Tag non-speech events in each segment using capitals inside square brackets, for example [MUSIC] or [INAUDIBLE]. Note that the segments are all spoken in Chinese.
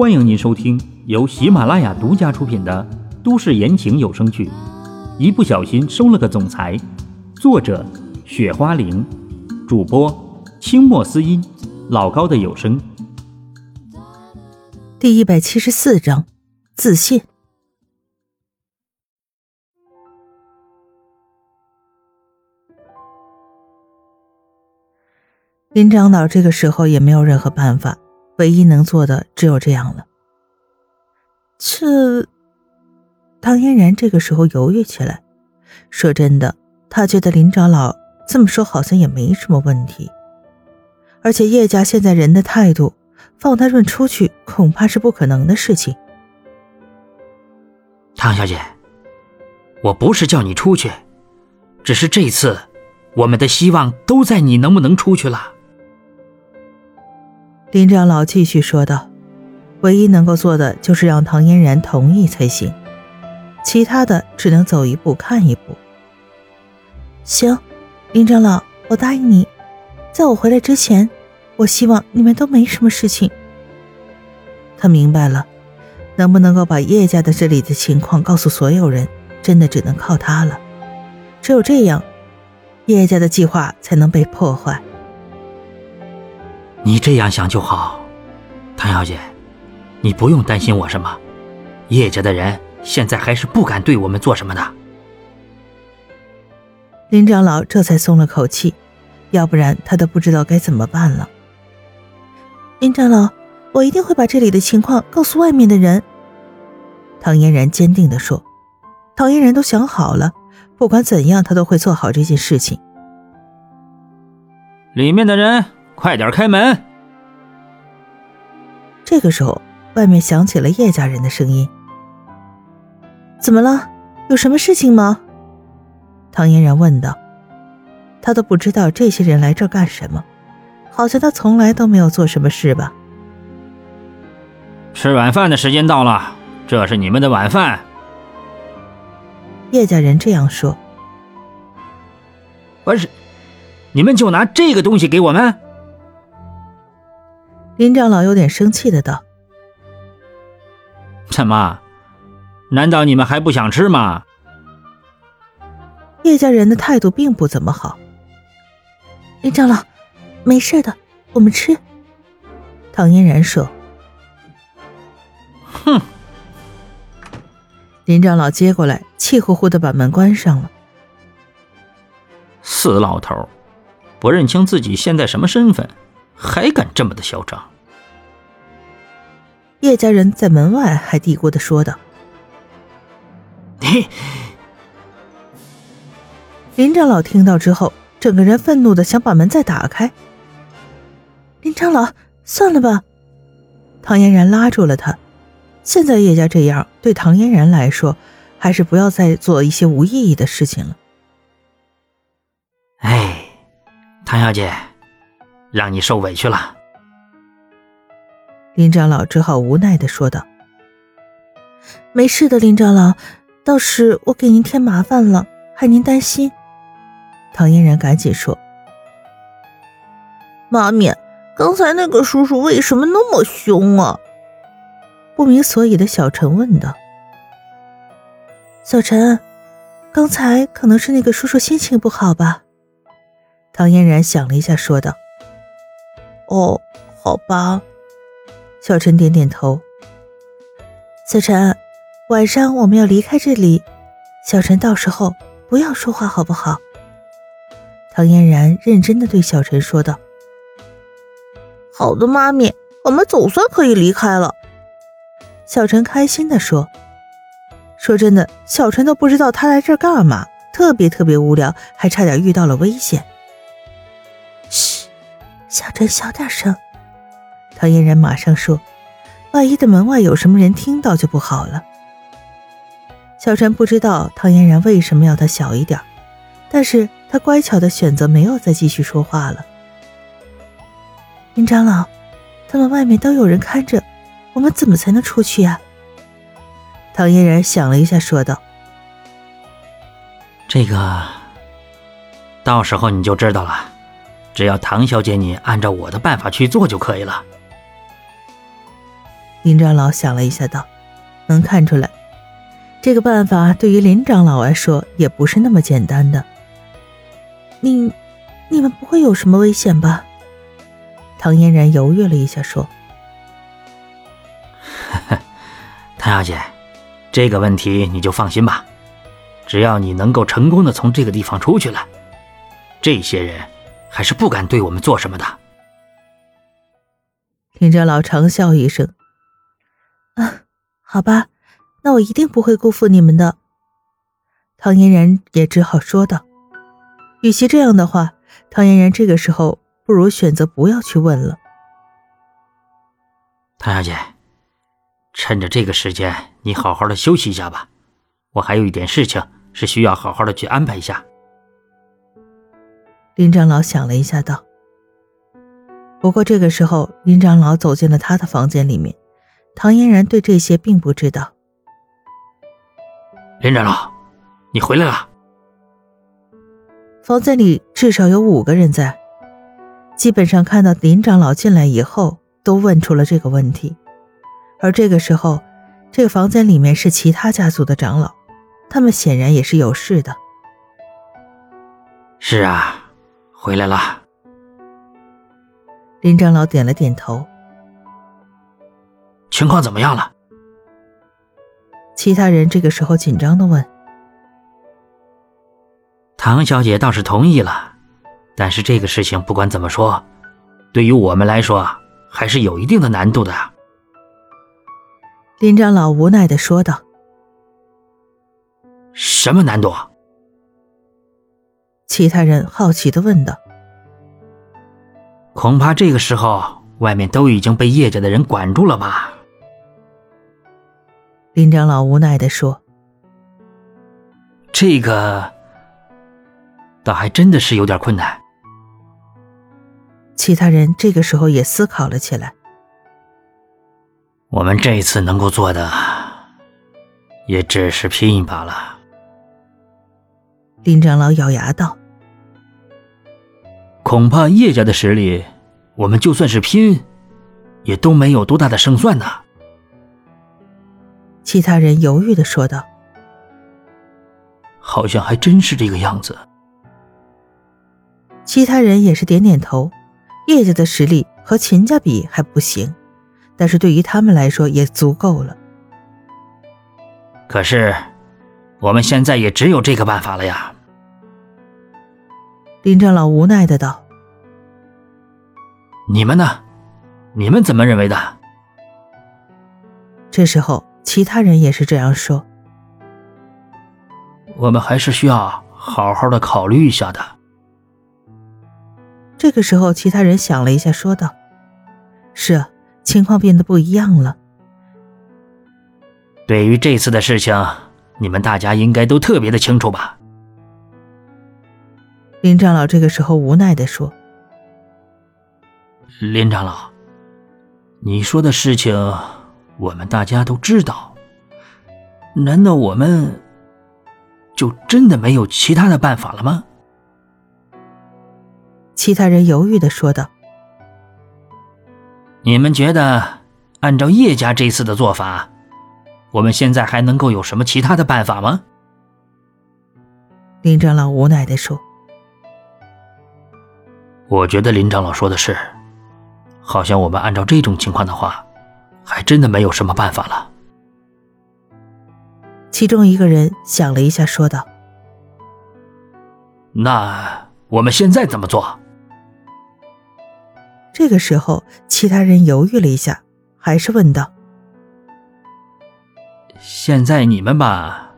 欢迎您收听由喜马拉雅独家出品的都市言情有声剧《一不小心收了个总裁》，作者：雪花玲，主播：清墨思音，老高的有声。第一百七十四章，自信。林长老这个时候也没有任何办法，唯一能做的只有这样了。这，唐嫣然这个时候犹豫起来。说真的，他觉得林长老这么说好像也没什么问题。而且叶家现在人的态度，放他润出去恐怕是不可能的事情。唐小姐，我不是叫你出去，只是这次，我们的希望都在你能不能出去了。林长老继续说道：“唯一能够做的就是让唐嫣然同意才行，其他的只能走一步看一步。”行，林长老，我答应你，在我回来之前，我希望你们都没什么事情。他明白了，能不能够把叶家的这里的情况告诉所有人，真的只能靠他了。只有这样，叶家的计划才能被破坏。你这样想就好，唐小姐，你不用担心我什么。叶家的人现在还是不敢对我们做什么的。林长老这才松了口气，要不然他都不知道该怎么办了。林长老，我一定会把这里的情况告诉外面的人。唐嫣然坚定地说：“唐嫣然都想好了，不管怎样，他都会做好这件事情。”里面的人。快点开门！这个时候，外面响起了叶家人的声音。怎么了？有什么事情吗？唐嫣然问道。他都不知道这些人来这儿干什么，好像他从来都没有做什么事吧。吃晚饭的时间到了，这是你们的晚饭。叶家人这样说。不是，你们就拿这个东西给我们？林长老有点生气的道：“怎么？难道你们还不想吃吗？”叶家人的态度并不怎么好。林长老，没事的，我们吃。”唐嫣然说。“哼！”林长老接过来，气呼呼的把门关上了。死老头，不认清自己现在什么身份。还敢这么的嚣张！叶家人在门外还嘀咕的说道：“你。”林长老听到之后，整个人愤怒的想把门再打开。林长老，算了吧。唐嫣然拉住了他。现在叶家这样，对唐嫣然来说，还是不要再做一些无意义的事情了。哎，唐小姐。让你受委屈了，林长老只好无奈的说道：“没事的，林长老，倒是我给您添麻烦了，害您担心。”唐嫣然赶紧说：“妈咪，刚才那个叔叔为什么那么凶啊？”不明所以的小陈问道：“小陈，刚才可能是那个叔叔心情不好吧？”唐嫣然想了一下，说道。哦，好吧，小陈点点头。小陈，晚上我们要离开这里，小陈到时候不要说话，好不好？唐嫣然认真的对小陈说道。好的，妈咪，我们总算可以离开了。小陈开心的说。说真的，小陈都不知道他来这儿干嘛，特别特别无聊，还差点遇到了危险。小陈，小点声。唐嫣然马上说：“万一的门外有什么人听到就不好了。”小陈不知道唐嫣然为什么要他小一点，但是他乖巧的选择没有再继续说话了。林长老，他们外面都有人看着，我们怎么才能出去呀？唐嫣然想了一下，说道：“这个，到时候你就知道了。”只要唐小姐你按照我的办法去做就可以了。林长老想了一下，道：“能看出来，这个办法对于林长老来说也不是那么简单的。你，你们不会有什么危险吧？”唐嫣然犹豫了一下，说：“ [LAUGHS] 唐小姐，这个问题你就放心吧。只要你能够成功的从这个地方出去了，这些人还是不敢对我们做什么的。”听着老长笑一声：“啊，好吧，那我一定不会辜负你们的。”唐嫣然也只好说道：“与其这样的话，唐嫣然这个时候。”不如选择不要去问了。唐小姐，趁着这个时间，你好好的休息一下吧。我还有一点事情是需要好好的去安排一下。林长老想了一下，道：“不过这个时候，林长老走进了他的房间里面，唐嫣然对这些并不知道。”林长老，你回来了。房间里至少有五个人在。基本上看到林长老进来以后，都问出了这个问题。而这个时候，这个房间里面是其他家族的长老，他们显然也是有事的。是啊，回来了。林长老点了点头。情况怎么样了？其他人这个时候紧张的问。唐小姐倒是同意了。但是这个事情不管怎么说，对于我们来说还是有一定的难度的。林长老无奈的说道：“什么难度？”其他人好奇的问道：“恐怕这个时候外面都已经被叶家的人管住了吧？”林长老无奈的说：“这个倒还真的是有点困难。”其他人这个时候也思考了起来。我们这一次能够做的，也只是拼一把了。林长老咬牙道：“恐怕叶家的实力，我们就算是拼，也都没有多大的胜算呢。”其他人犹豫的说道：“好像还真是这个样子。”其他人也是点点头。叶家的实力和秦家比还不行，但是对于他们来说也足够了。可是，我们现在也只有这个办法了呀。林长老无奈的道：“你们呢？你们怎么认为的？”这时候，其他人也是这样说：“我们还是需要好好的考虑一下的。”这个时候，其他人想了一下，说道：“是啊，情况变得不一样了。对于这次的事情，你们大家应该都特别的清楚吧？”林长老这个时候无奈的说：“林长老，你说的事情我们大家都知道，难道我们就真的没有其他的办法了吗？”其他人犹豫的说道：“你们觉得，按照叶家这次的做法，我们现在还能够有什么其他的办法吗？”林长老无奈的说：“我觉得林长老说的是，好像我们按照这种情况的话，还真的没有什么办法了。”其中一个人想了一下，说道：“那我们现在怎么做？”这个时候，其他人犹豫了一下，还是问道：“现在你们吧，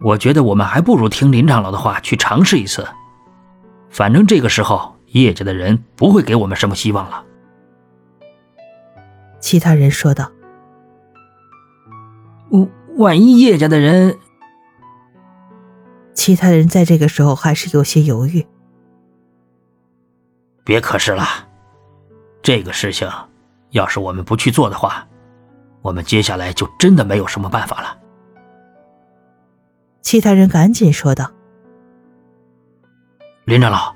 我觉得我们还不如听林长老的话去尝试一次。反正这个时候，叶家的人不会给我们什么希望了。”其他人说道：“万万一叶家的人……”其他人在这个时候还是有些犹豫。别可是了，这个事情，要是我们不去做的话，我们接下来就真的没有什么办法了。其他人赶紧说道：“林长老，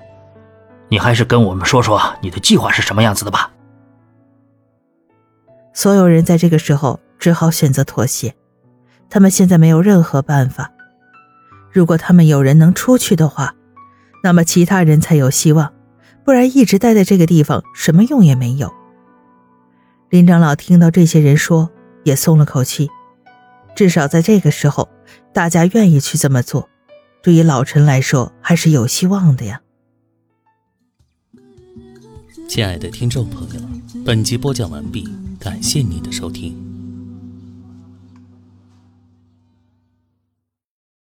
你还是跟我们说说你的计划是什么样子的吧。”所有人在这个时候只好选择妥协。他们现在没有任何办法。如果他们有人能出去的话，那么其他人才有希望，不然一直待在这个地方什么用也没有。林长老听到这些人说，也松了口气，至少在这个时候，大家愿意去这么做，对于老陈来说还是有希望的呀。亲爱的听众朋友，本集播讲完毕，感谢您的收听。